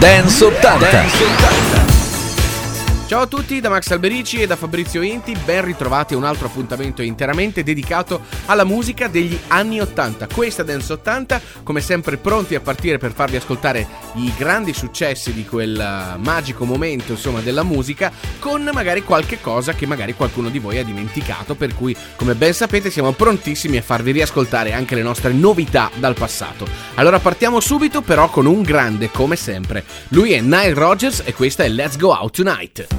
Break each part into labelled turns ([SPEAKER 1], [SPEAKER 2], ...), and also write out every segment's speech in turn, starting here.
[SPEAKER 1] Dance 80. Dance 80.
[SPEAKER 2] Ciao a tutti da Max Alberici e da Fabrizio Inti, ben ritrovati a un altro appuntamento interamente dedicato alla musica degli anni 80. Questa Dance 80, come sempre pronti a partire per farvi ascoltare i grandi successi di quel eh, magico momento, insomma, della musica, con magari qualche cosa che magari qualcuno di voi ha dimenticato, per cui, come ben sapete, siamo prontissimi a farvi riascoltare anche le nostre novità dal passato. Allora partiamo subito però con un grande, come sempre. Lui è Nile Rogers e questa è Let's Go Out Tonight.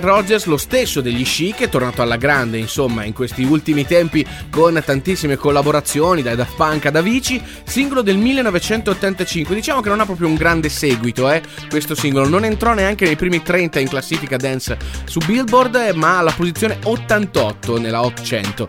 [SPEAKER 2] Nile Rogers, lo stesso degli Chic, è tornato alla grande, insomma, in questi ultimi tempi con tantissime collaborazioni, dai Daft Punk ad Avicii, singolo del 1985. Diciamo che non ha proprio un grande seguito, eh, questo singolo. Non entrò neanche nei primi 30 in classifica dance su Billboard, ma alla posizione 88 nella Hot 100.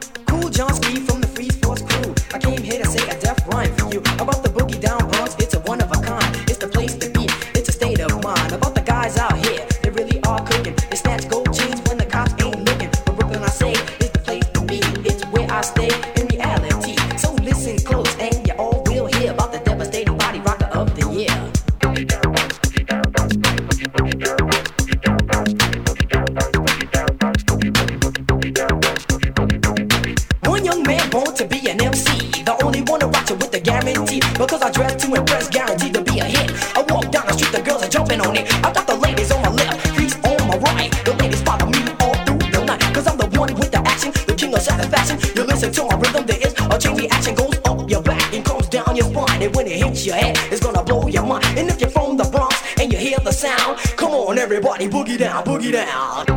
[SPEAKER 2] 아보기래 아보기래.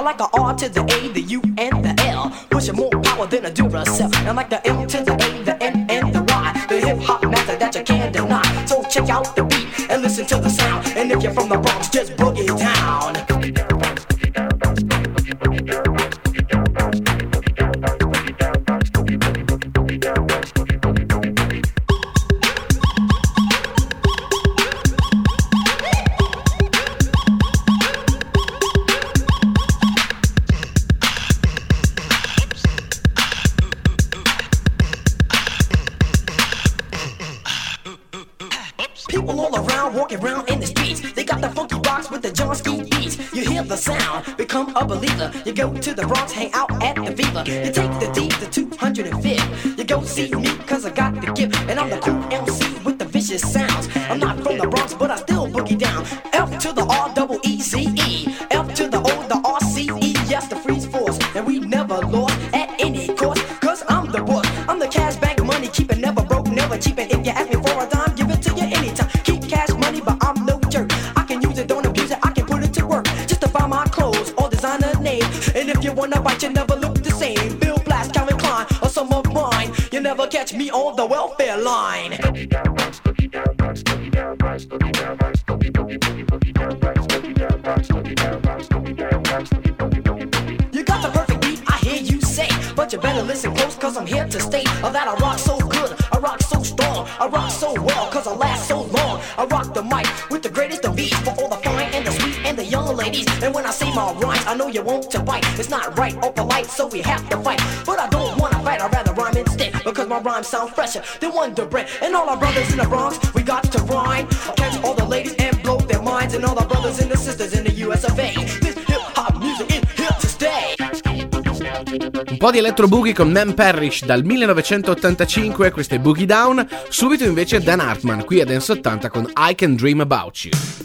[SPEAKER 2] I
[SPEAKER 3] like the R to the A, the U, and the L. Pushing more power than a Duracell. And like the M to the A, the N, and the Y. The hip hop master that you can't deny. So check out the beat and listen to the sound. And if you're from the Bronx, just boogie down. You go to the Bronx, to stay. Or that I rock so good, I rock so strong, I rock so well, cause I last so long. I rock the mic with the greatest of beats for all the fine and the sweet and the young ladies. And when I say my rhymes, I know you want to bite. It's not right or polite, so we have to fight. But I don't wanna fight, I'd rather rhyme instead. Because my rhymes sound fresher than Wonder Bread. And all our brothers in the Bronx, we got
[SPEAKER 2] po' di electro boogie con Man Parrish dal 1985, questo è Boogie Down. Subito invece Dan Hartman, qui a Dance 80 con I Can Dream About You.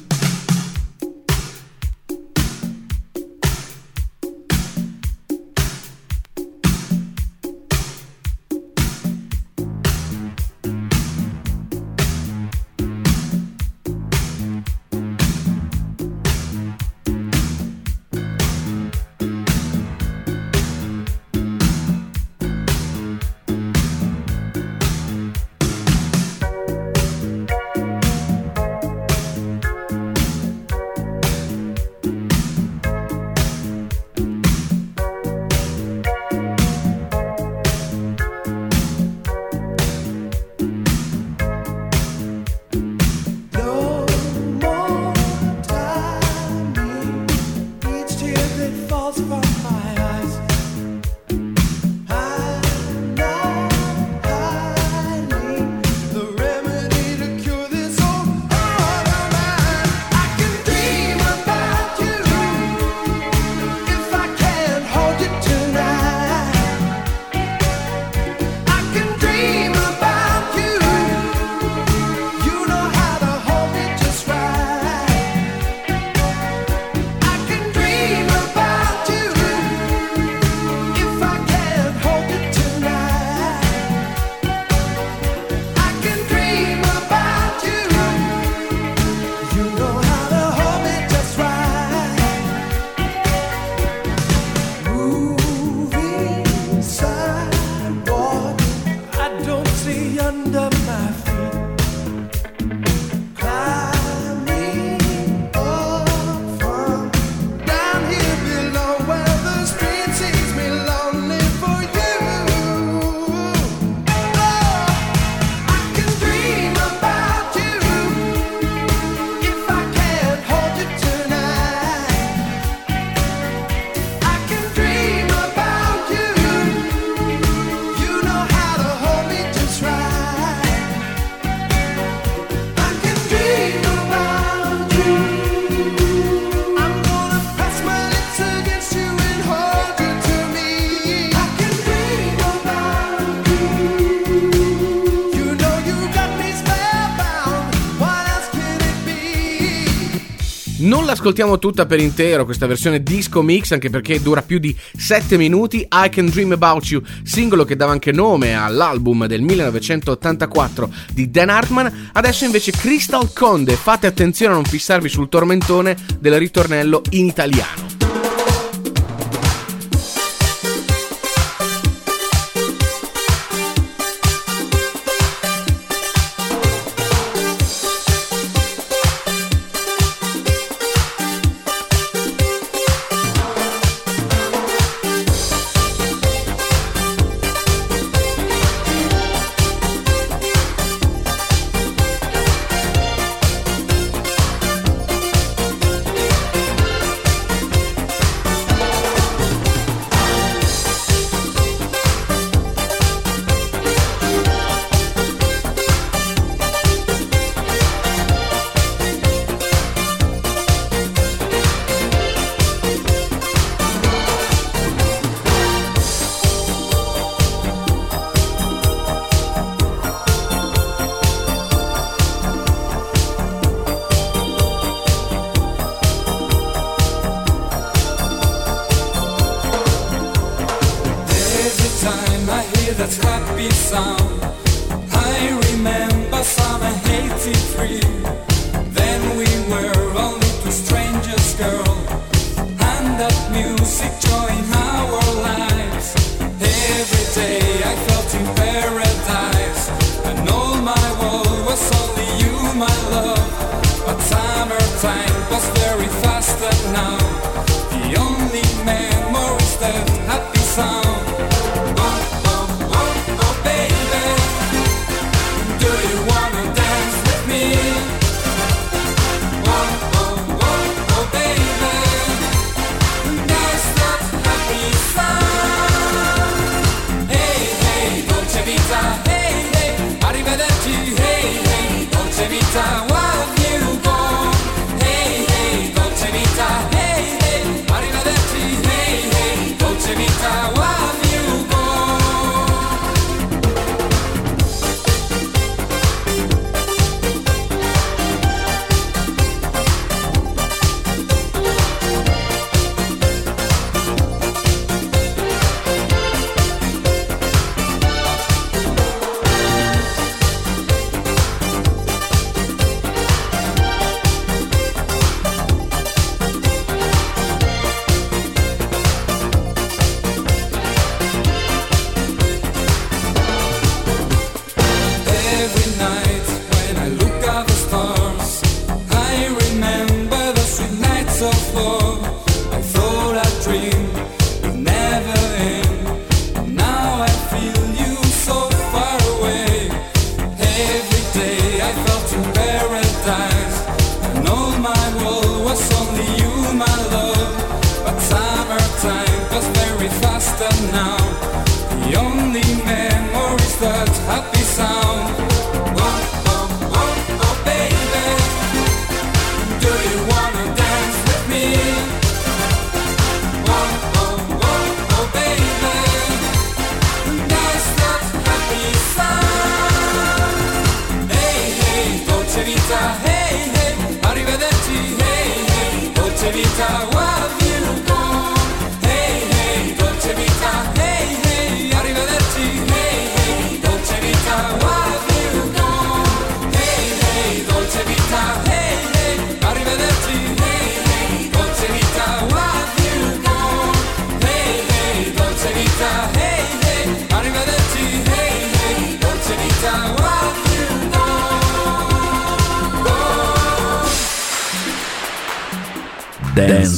[SPEAKER 2] Ascoltiamo tutta per intero questa versione disco mix, anche perché dura più di 7 minuti. I Can Dream About You, singolo che dava anche nome all'album del 1984 di Dan Hartman. Adesso invece Crystal Conde, fate attenzione a non fissarvi sul tormentone del ritornello in italiano.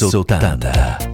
[SPEAKER 4] 80.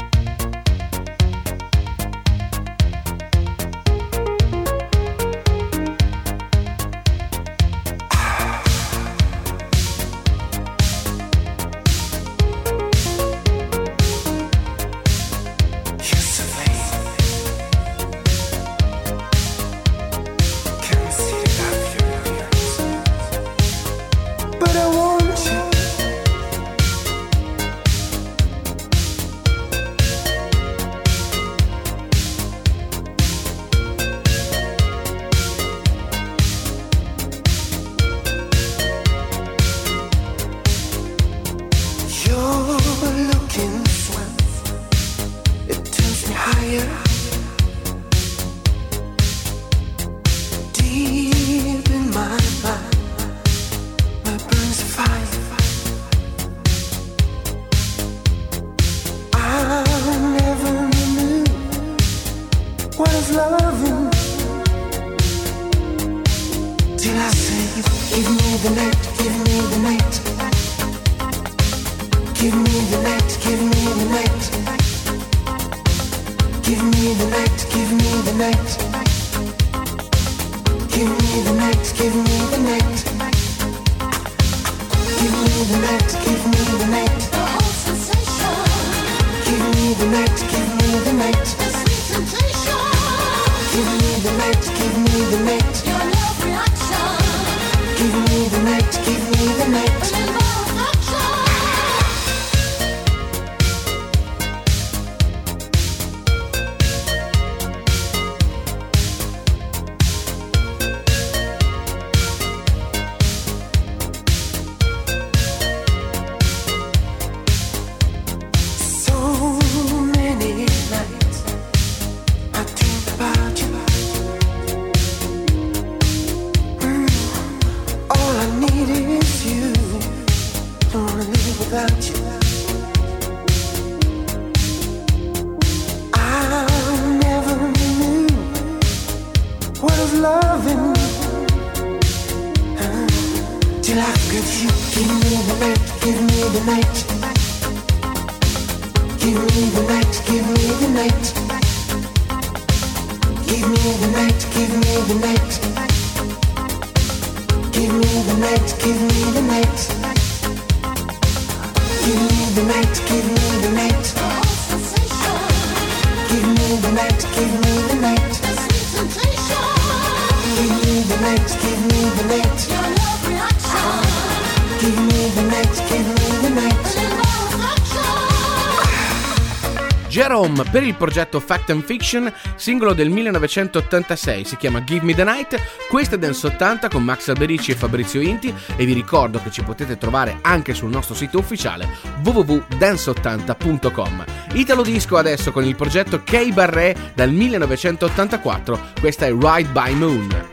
[SPEAKER 5] Progetto Fact and Fiction, singolo del 1986, si chiama Give Me the Night, questa è Dance 80 con Max Alberici e Fabrizio Inti e vi ricordo che ci potete trovare anche sul nostro sito ufficiale www.dance80.com. Italo Disco adesso con il progetto K Barré dal 1984, questa è Ride by Moon.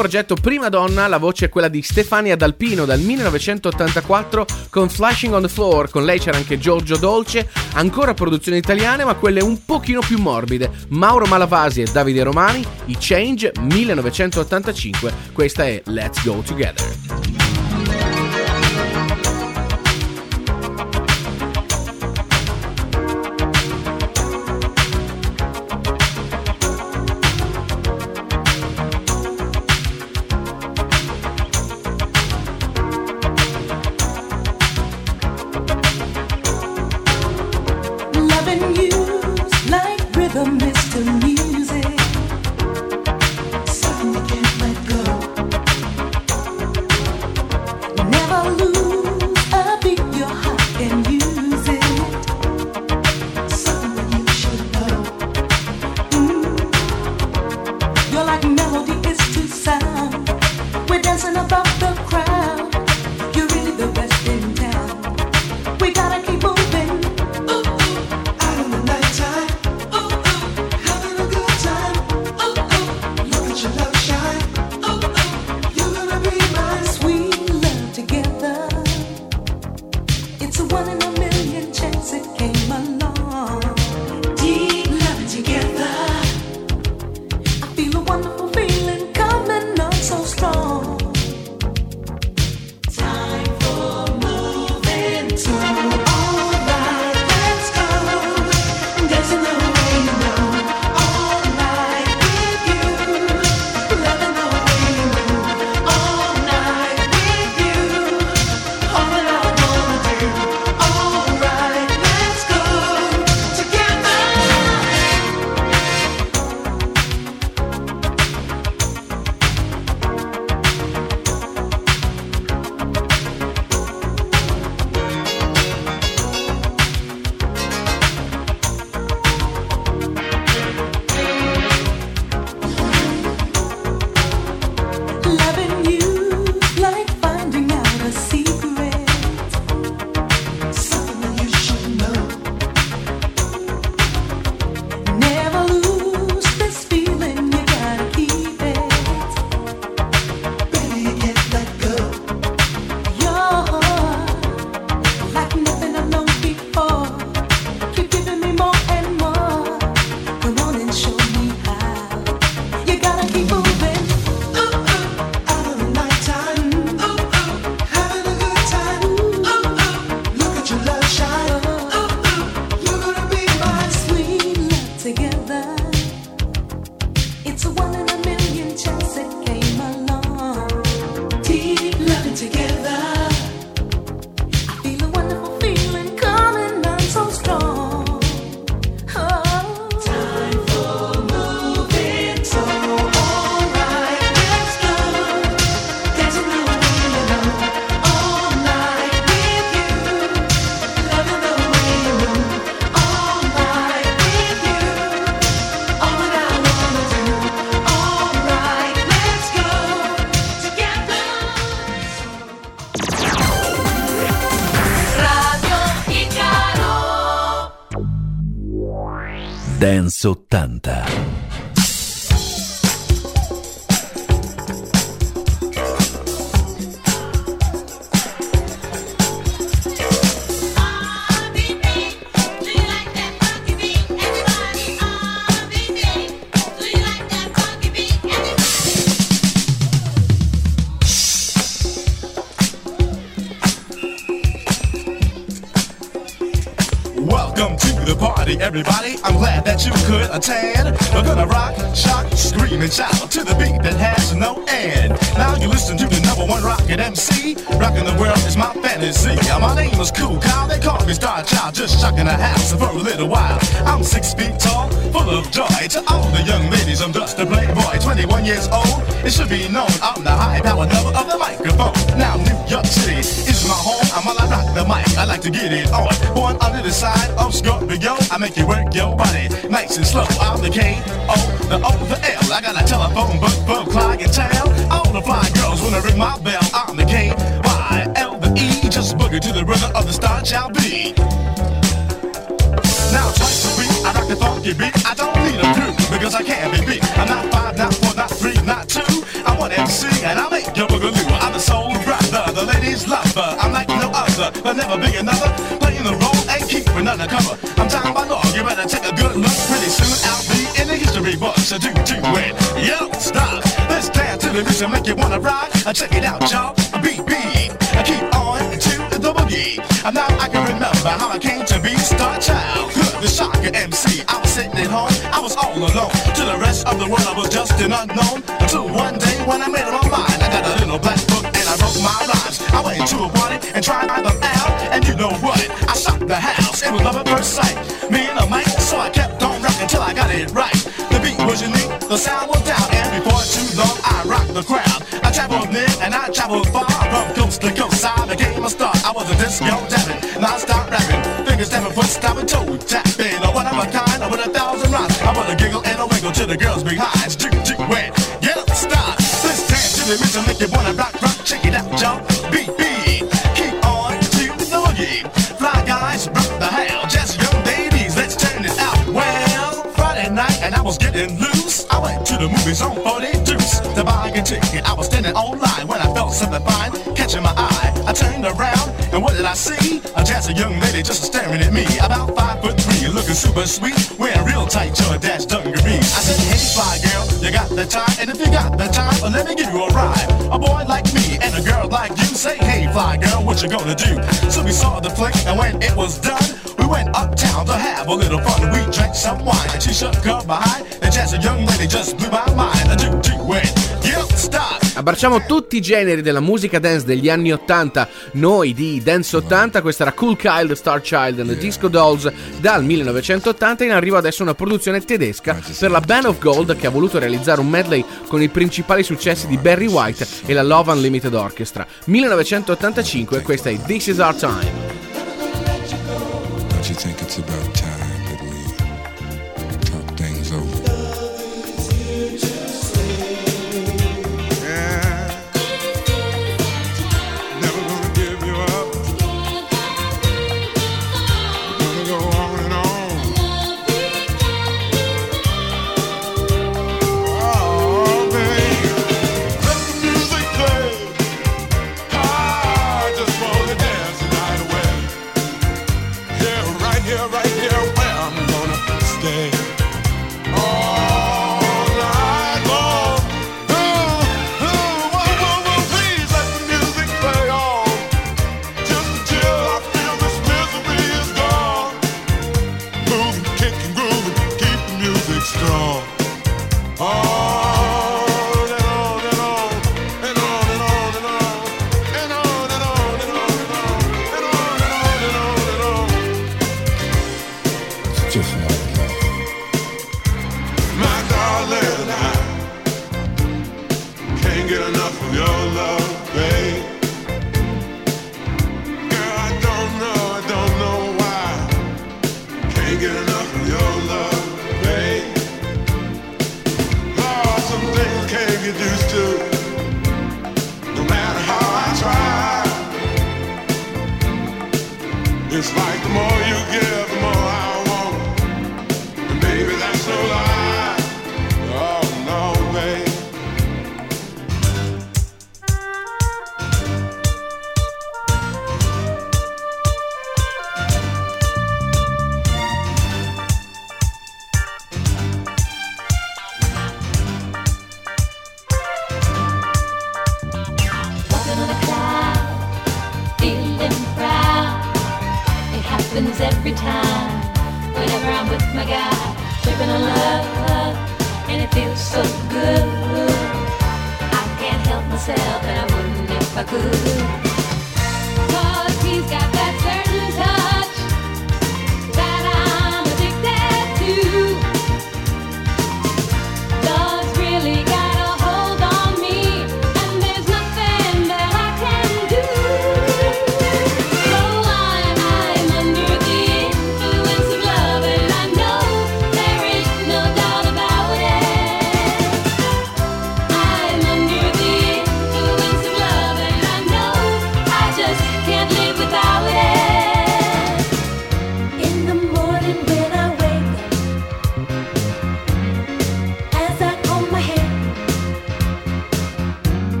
[SPEAKER 6] progetto Prima Donna la voce è quella di Stefania D'Alpino dal 1984 con Flashing on the Floor, con lei c'era anche Giorgio Dolce, ancora produzioni italiane ma quelle un pochino più morbide, Mauro Malavasi e Davide Romani, i Change 1985, questa è Let's Go Together.
[SPEAKER 7] the
[SPEAKER 6] one in a million.
[SPEAKER 8] Party, everybody. I'm glad that you could attend. We're gonna rock, shock, scream, and shout to the beat that has no end. Now you listen to the number one rocket MC. Rocking the world is my fantasy. My name is Cool Kyle. They call me Star Child. Just shocking the house for a little while. I'm six feet tall, full of joy. To all the young ladies, I'm just a playboy. 21 years old. It should be known I'm the high power lover of the microphone. Now New York City is my home. I'm all I rock the mic. I like to get it on. Born under the side of Scorpio. I make you work your body nice and slow. I'm the K O, the O, the L. I got a telephone book for clientele. All the fly girls wanna ring my bell. I'm the K Y L the E. Just boogie to the rhythm of the Star Child beat. Now twice a week, I rock the funky beat. I don't need a crew because I can't be beat. I'm not five, not four, not three, not two. I'm one MC and I make your boogaloo. I'm the soul brother, the ladies lover. I'm like no other, but never be another. Playing the role and keeping undercover. I'm down by law, you better take a good look. Pretty soon I'll be in the history books. So do do it, yo, stop. Let's dance to the music, make you wanna rock. Uh, Check it out, y'all. Beat. I keep on to the boogie. And now I can remember how I came to be Star Child. The shocker MC, I was sitting at home, I was all alone. To the rest of the world, I was just an unknown. Until one day when I made a to a party and tried them out, and you know what? I shocked the house. It was love at first sight. Me and the mic, so I kept on rocking till I got it right. The beat was unique, the sound was down, and before too long, I rocked the crowd. I traveled near and I traveled far, from coast to coast. I became a star. I was a disco dabbing, non-stop rapping, fingers tapping, foot stomping, toe tapping. A one of a kind, with a thousand rhymes. I put a giggle and a wiggle to the girls behind. Jig, jig, wait, get up, stop. Let's dance to the music, make you wanna rock, rock. Check it out, y'all. Was getting loose. I went to the movies on 40 Deuce to buy a ticket. I was standing online when I felt something fine catching my eye. I turned around And what did I see? A a young lady just staring at me. About five foot three, looking super sweet, wearing real tight Jordache dungarees. I said, hey fly girl, you got the time? And if you got the time, well, let me give you a ride. A boy like me and a girl like you say, hey fly girl, what you gonna do? So we saw the flick, and when it was done, uptown to have a little fun. We drank some wine, she shook her behind. And just a young lady just blew my mind. A do do went.
[SPEAKER 9] Abbracciamo tutti i generi della musica dance degli anni 80, noi di Dance 80, questa era Cool Kyle, Star Child and the Disco Dolls dal 1980 in arrivo adesso una produzione tedesca per la Band of Gold che ha voluto realizzare un medley con i principali successi di Barry White e la Love Unlimited Orchestra. 1985, questa è This Is Our
[SPEAKER 10] Time.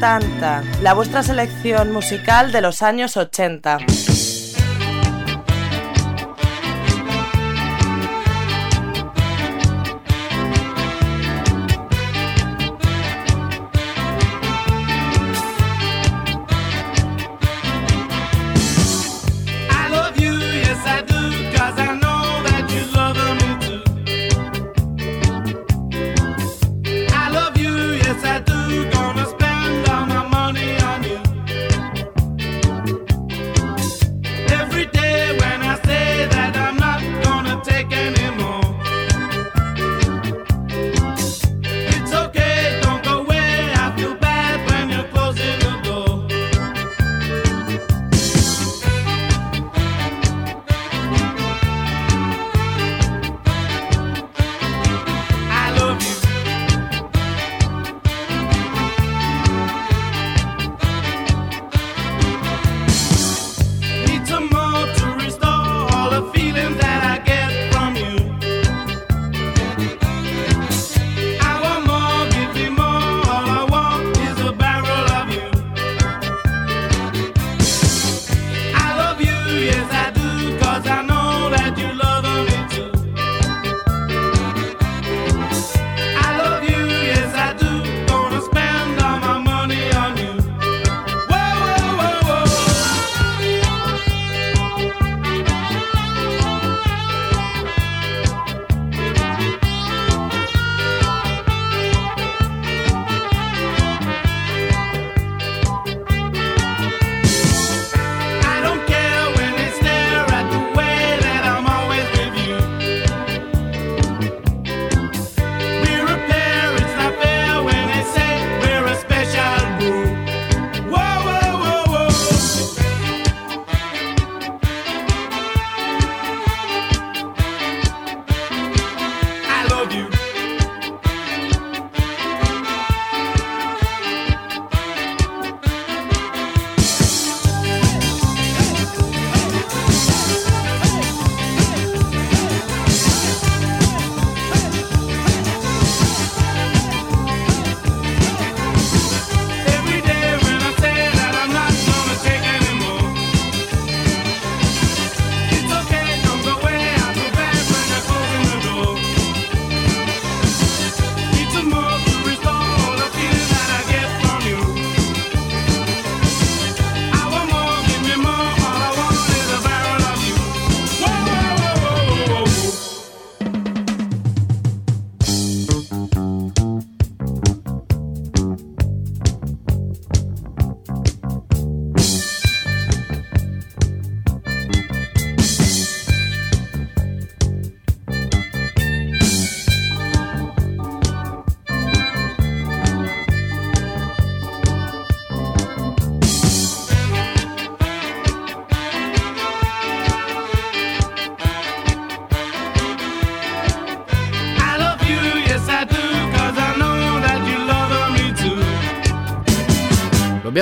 [SPEAKER 5] 80, la vuestra selección musical de los años 80.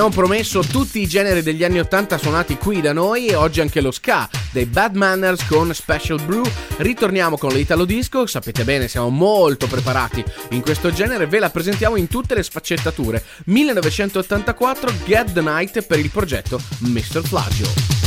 [SPEAKER 11] avevamo promesso tutti i generi degli anni 80 suonati qui da noi e oggi anche lo ska dei Bad Manners con Special Brew. Ritorniamo con l'Italo Disco, sapete bene siamo molto preparati in questo genere, ve la presentiamo in tutte le sfaccettature. 1984 Get the Night per il progetto Mr. Flagio.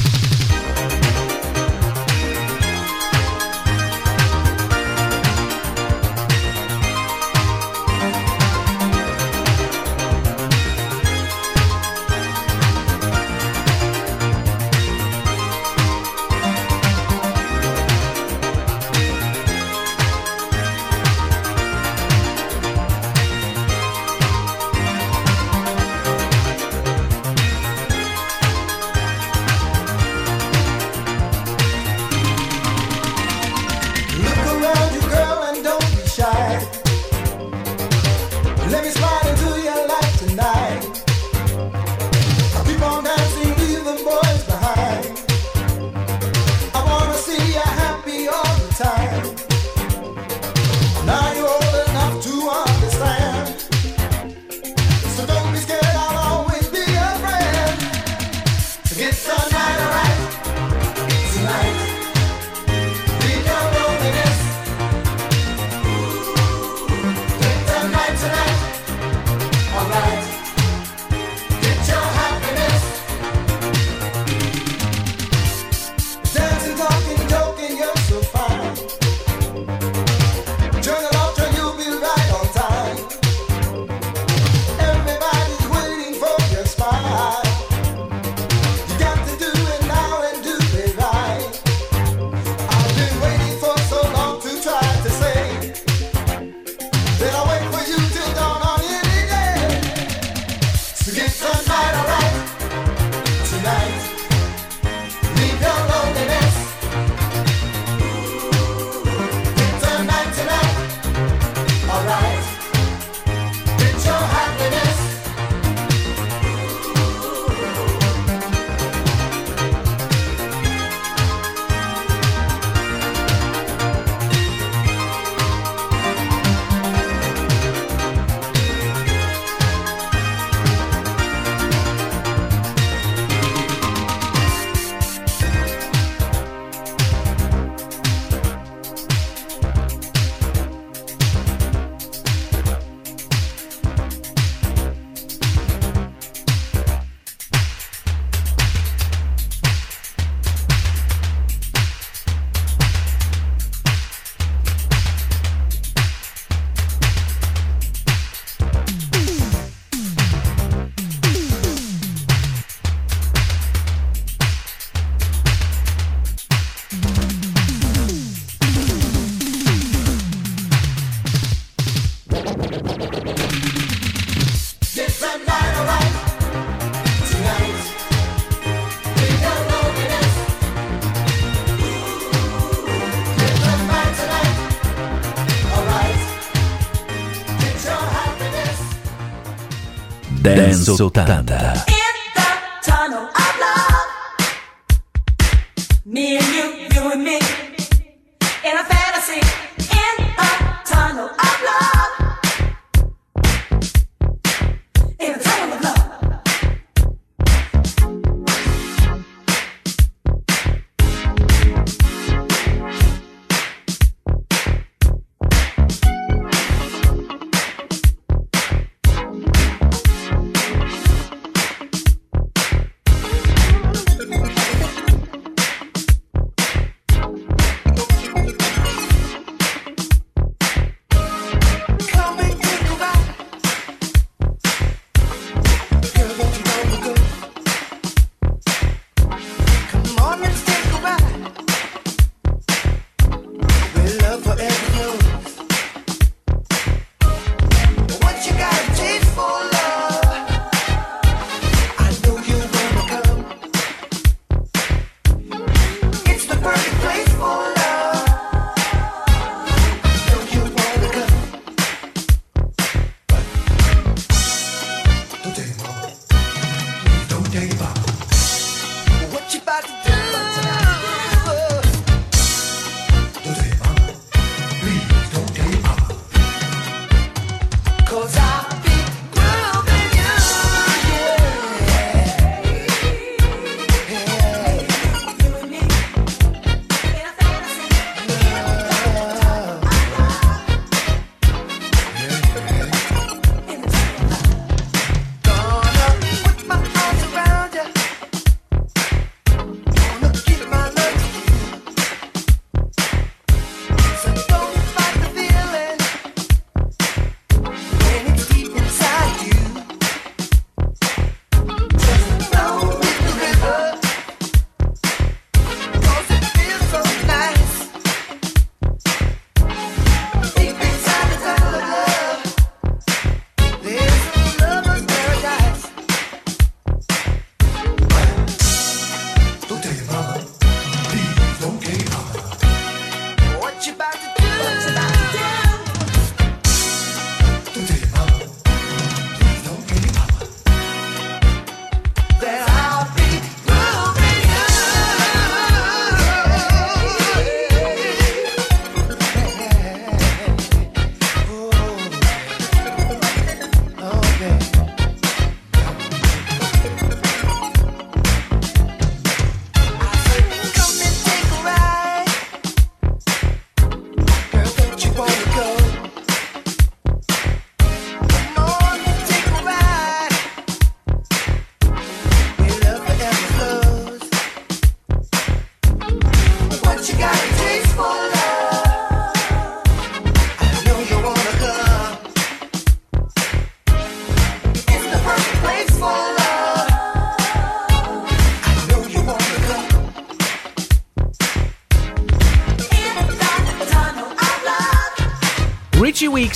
[SPEAKER 3] Dance 80.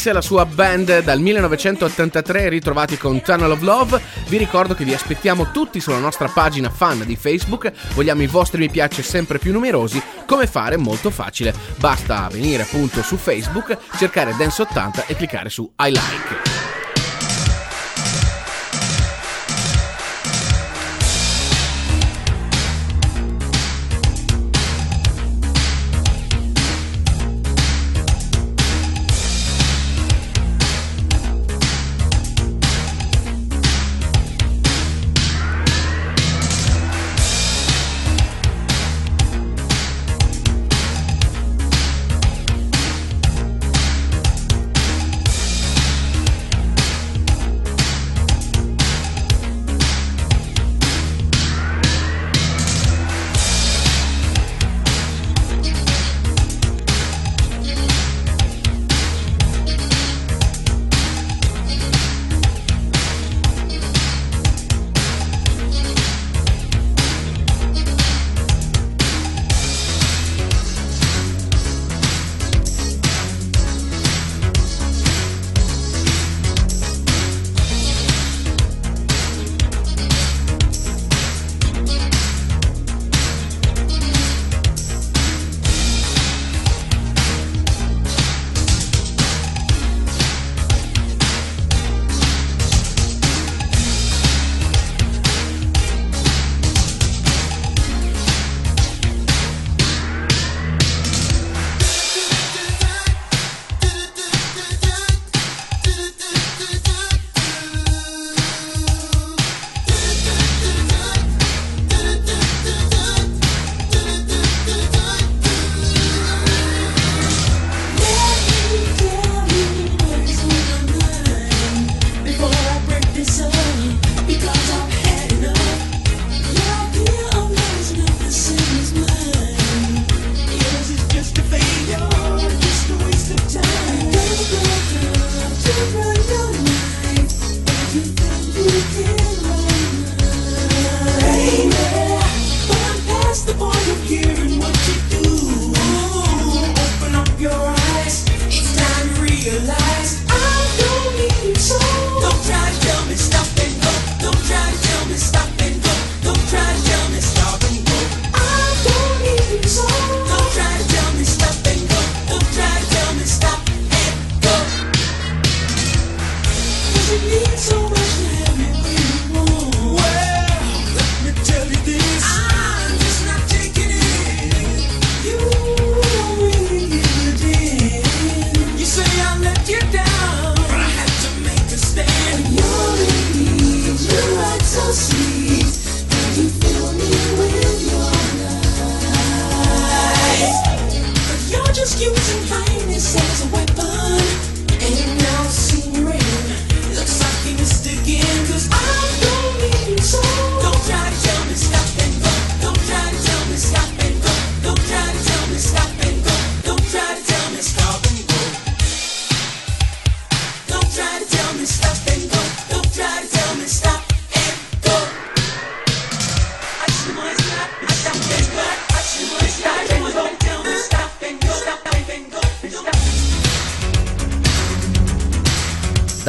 [SPEAKER 9] Weeks e la sua band dal 1983 ritrovati con Tunnel of Love. Vi ricordo che vi aspettiamo tutti sulla nostra pagina fan di Facebook. Vogliamo i vostri mi piace sempre più numerosi. Come fare? Molto facile. Basta venire appunto su Facebook, cercare Dance 80 e cliccare su I like.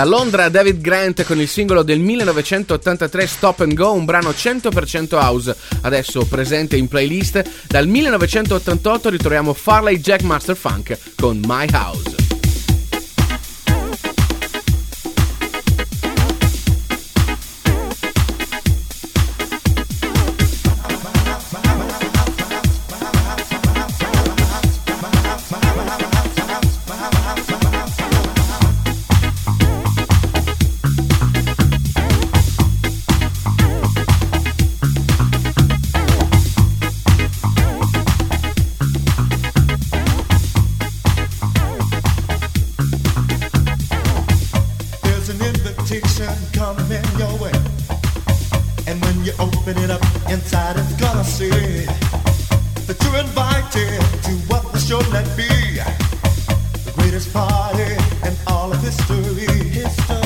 [SPEAKER 9] Londra David Grant con il singolo del 1983 Stop and Go, un brano 100% house, adesso presente in playlist. Dal 1988 ritroviamo Farley Jack Master Funk con My House.
[SPEAKER 11] Invitation coming your way. And when you open it up, inside it's gonna say that you're invited to what the show let be. The greatest party in all of. History.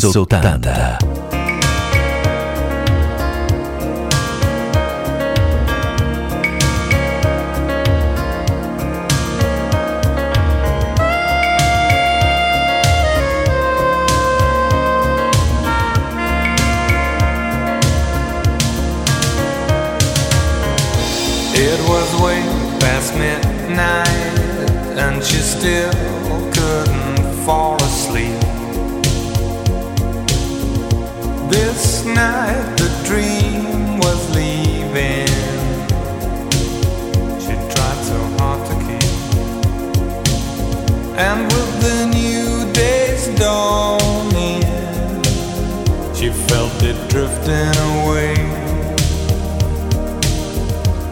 [SPEAKER 12] Sotanda. Drifting away.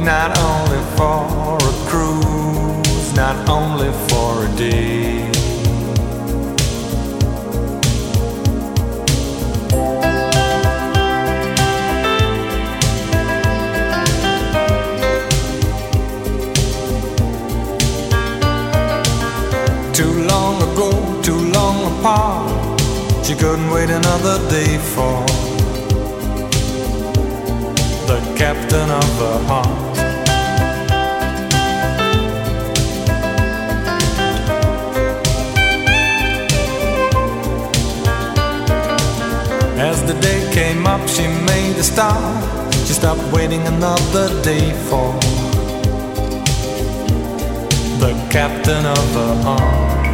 [SPEAKER 12] Not only for a cruise, not only for a day. Too long ago, too long apart, she couldn't wait another day for captain of her heart. As the day came up, she made a start. She stopped waiting another day for the captain of her heart.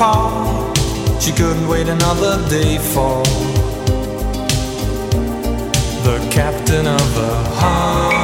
[SPEAKER 12] Apart. She couldn't wait another day for the captain of the heart.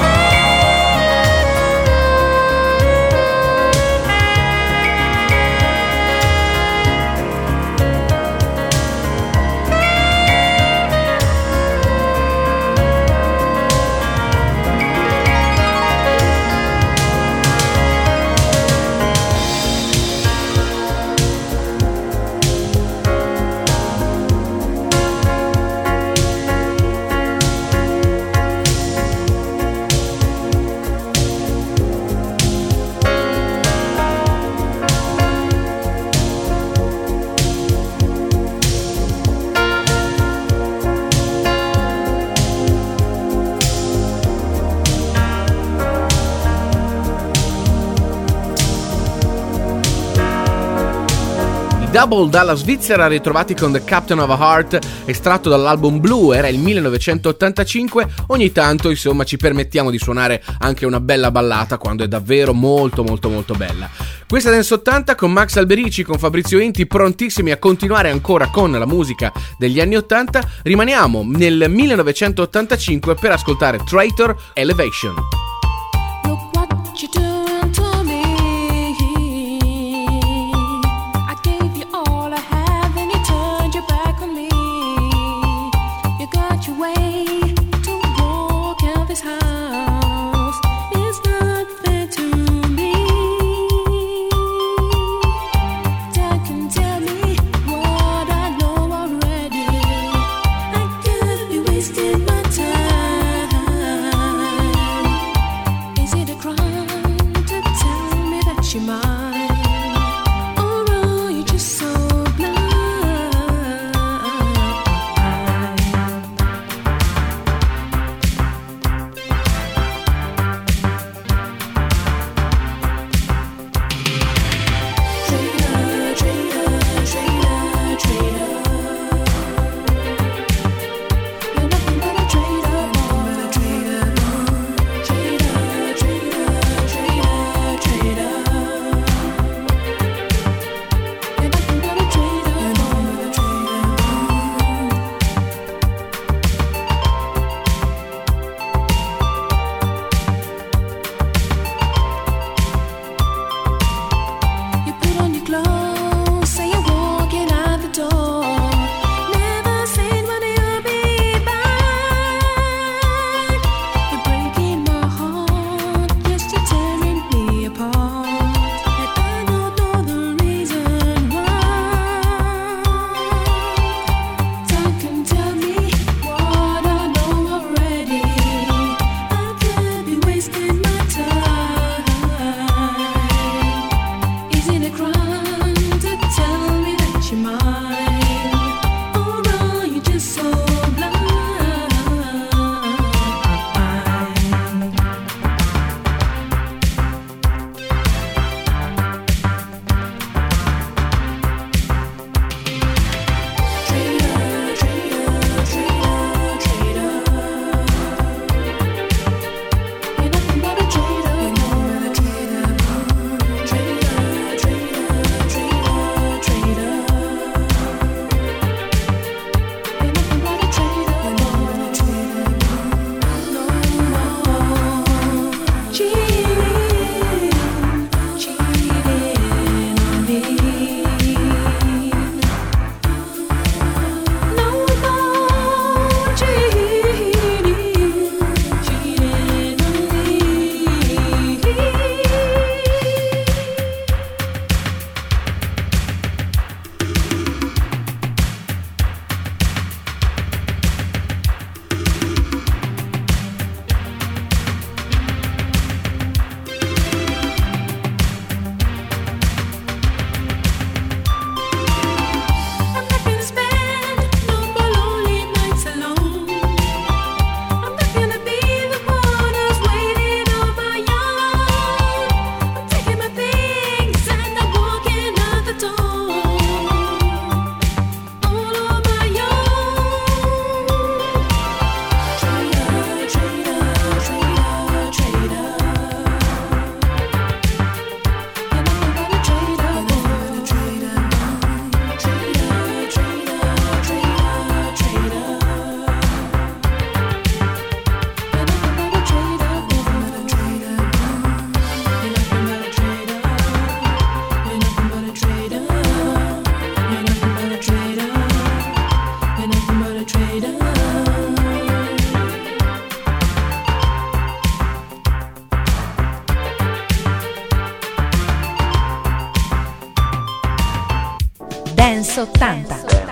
[SPEAKER 9] Double dalla Svizzera ritrovati con The Captain of a Heart estratto dall'album Blue, era il 1985, ogni tanto insomma ci permettiamo di suonare anche una bella ballata quando è davvero molto molto molto bella. Questa Dance 80 con Max Alberici, con Fabrizio Inti prontissimi a continuare ancora con la musica degli anni 80, rimaniamo nel 1985 per ascoltare Traitor Elevation.
[SPEAKER 13] 80.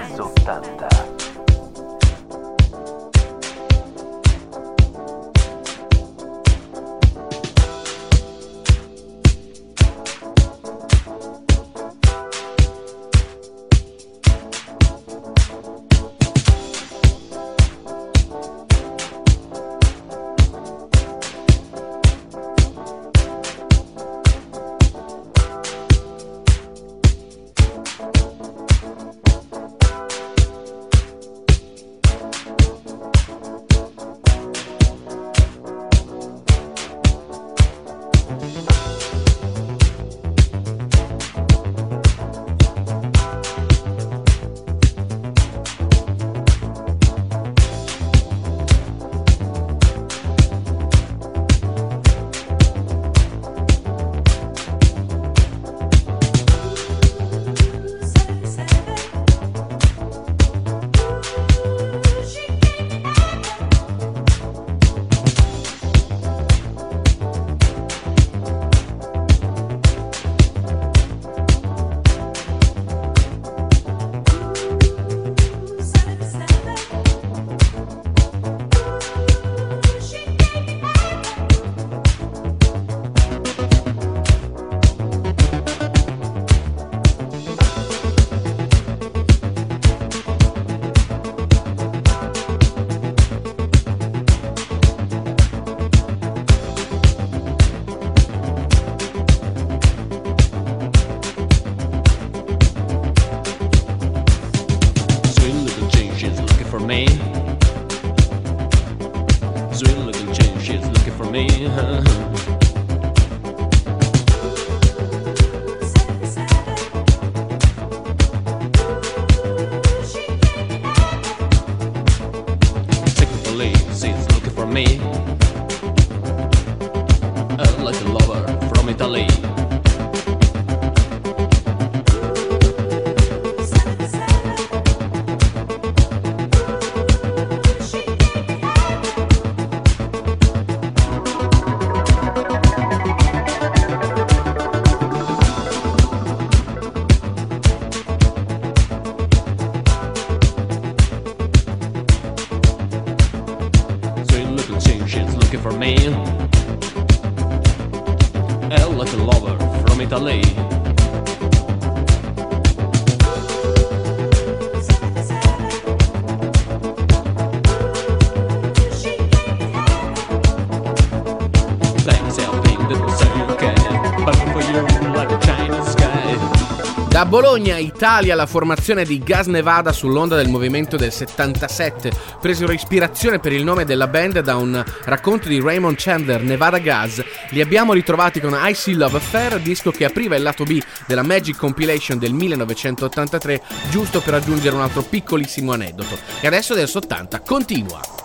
[SPEAKER 14] Italy.
[SPEAKER 9] Bologna, Italia, la formazione di Gas Nevada sull'onda del movimento del 77 presero ispirazione per il nome della band da un racconto di Raymond Chandler, Nevada Gas. Li abbiamo ritrovati con I See Love Affair, disco che apriva il lato B della Magic Compilation del 1983, giusto per aggiungere un altro piccolissimo aneddoto. E adesso adesso 80 continua.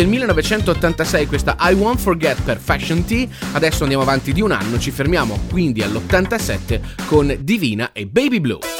[SPEAKER 9] Del 1986, questa I Won't Forget per Fashion T. Adesso andiamo avanti di un anno, ci fermiamo quindi all'87 con Divina e Baby Blue.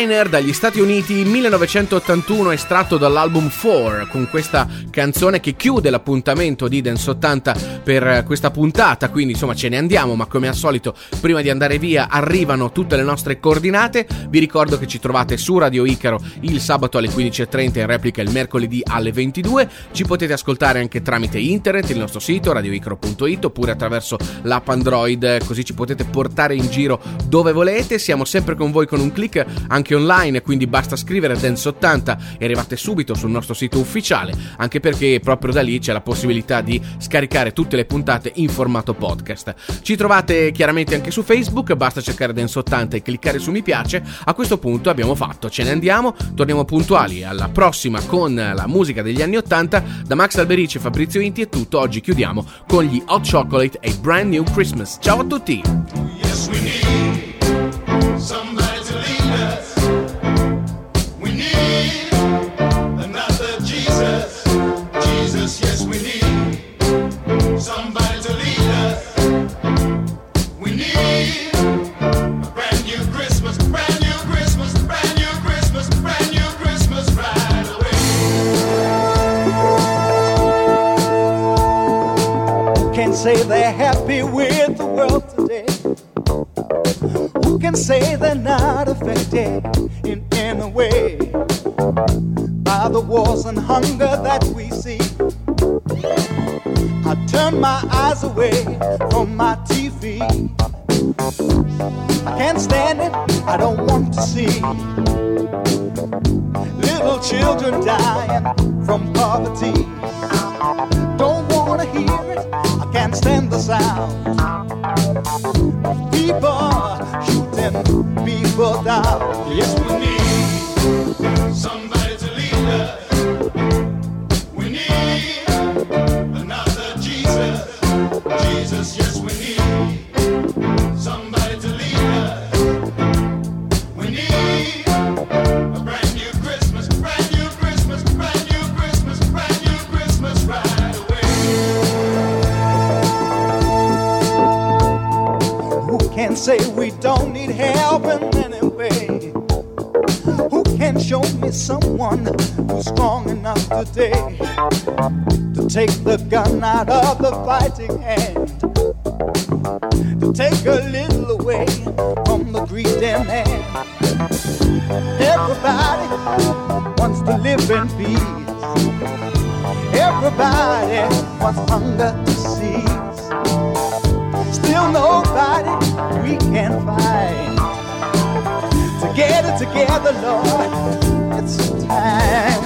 [SPEAKER 9] Foreigner dagli Stati Uniti 1981 estratto dall'album 4 con questa canzone che chiude l'appuntamento di Dance 80 per questa puntata quindi insomma ce ne andiamo ma come al solito prima di andare via arrivano tutte le nostre coordinate. Vi ricordo che ci trovate su Radio Icaro il sabato alle 15.30 in replica il mercoledì alle 22 ci potete ascoltare anche tramite internet il nostro sito radioicaro.it oppure attraverso l'app Android. Così ci potete portare in giro dove volete. Siamo sempre con voi con un click anche online, quindi basta scrivere Dance 80 e arrivate subito sul nostro sito ufficiale, anche perché proprio da lì c'è la possibilità di scaricare tutte le puntate in formato podcast. Ci trovate chiaramente anche su Facebook, basta cercare Dance 80 e cliccare su mi piace. A questo punto abbiamo fatto, ce ne andiamo, torniamo puntuali alla prossima con la musica degli anni 80. Da Max Alberici e Fabrizio Inti è tutto, oggi chiudiamo con gli Hot Chocolate e Brand New Christmas. Ciao a tutti!
[SPEAKER 8] Yes,
[SPEAKER 2] say they're happy with the world today? Who can say they're not affected in any way by the wars and hunger that we see? I turn my eyes away from my TV. I can't stand it, I don't want to see little children dying from poverty. Don't wanna hear it, can't stand the sound of people shooting people down.
[SPEAKER 8] Yes, we need somebody to lead us.
[SPEAKER 2] Show me someone who's strong enough today to take the gun out of the fighting hand? To take a little away from the greedy man. Everybody wants to live in peace. Everybody wants hunger to cease. Still nobody we can find to get it together, Lord. It's time.